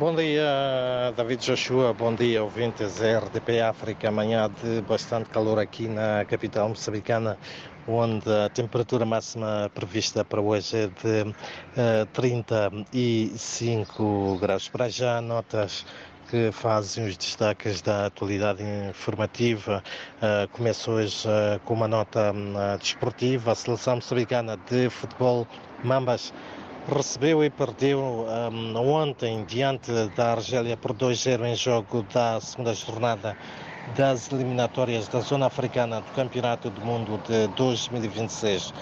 Bom dia, David Joshua. Bom dia, ouvintes RDP África. Amanhã de bastante calor aqui na capital moçambicana, onde a temperatura máxima prevista para hoje é de uh, 35 graus. Para já, notas que fazem os destaques da atualidade informativa. Uh, começo hoje uh, com uma nota uh, desportiva. A seleção moçambicana de futebol Mambas recebeu e perdeu um, ontem diante da Argélia por 2-0 em jogo da segunda jornada das eliminatórias da Zona Africana do Campeonato do Mundo de 2026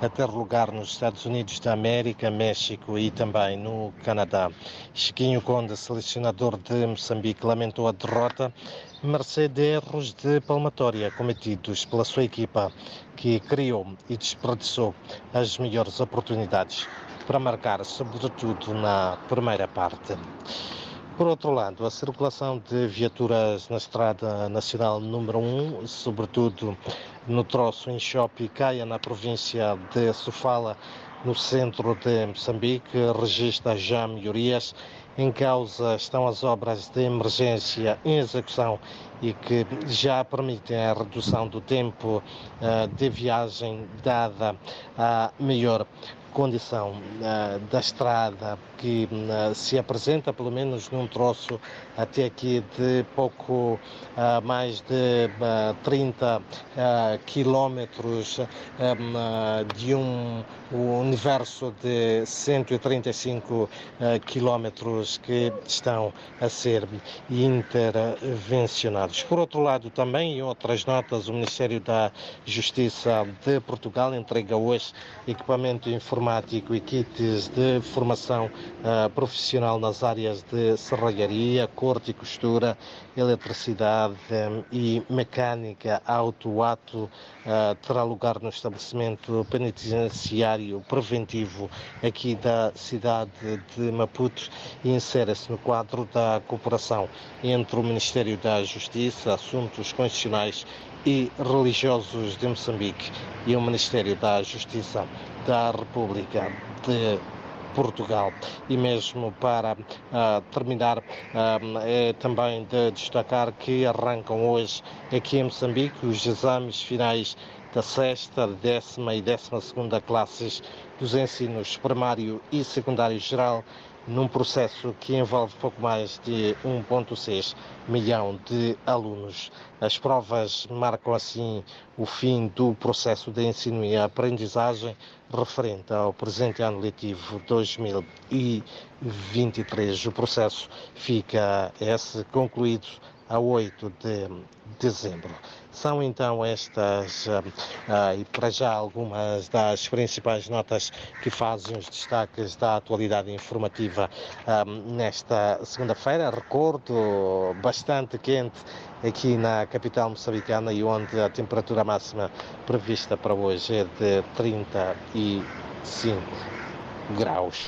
a ter lugar nos Estados Unidos da América, México e também no Canadá. Chiquinho Conde, selecionador de Moçambique, lamentou a derrota, mercê de erros de palmatória cometidos pela sua equipa, que criou e desperdiçou as melhores oportunidades para marcar, sobretudo na primeira parte. Por outro lado, a circulação de viaturas na Estrada Nacional número 1, sobretudo no troço em Chope Caia, na província de Sofala, no centro de Moçambique, registra já melhorias. Em causa estão as obras de emergência em execução e que já permitem a redução do tempo uh, de viagem dada a melhor condição uh, da estrada que uh, se apresenta, pelo menos num troço até aqui de pouco mais de 30 quilómetros de um universo de 135 quilómetros que estão a ser intervencionados. Por outro lado, também em outras notas, o Ministério da Justiça de Portugal entrega hoje equipamento informático e kits de formação uh, profissional nas áreas de serralharia, corte e costura, eletricidade um, e mecânica auto-ato uh, terá lugar no estabelecimento penitenciário preventivo aqui da cidade de Maputo e insere-se no quadro da cooperação entre o Ministério da Justiça, Assuntos Constitucionais e Religiosos de Moçambique e o Ministério da Justiça da República de Portugal. E mesmo para uh, terminar, uh, é também de destacar que arrancam hoje aqui em Moçambique os exames finais da sexta, décima e décima segunda classes dos ensinos primário e secundário geral num processo que envolve pouco mais de 1,6 milhão de alunos. As provas marcam assim o fim do processo de ensino e aprendizagem referente ao presente ano letivo 2023. O processo fica esse concluído a 8 de dezembro. São então estas, uh, uh, e para já, algumas das principais notas que fazem os destaques da atualidade informativa uh, nesta segunda-feira. Recordo bastante quente aqui na capital moçambicana e onde a temperatura máxima prevista para hoje é de 35 graus.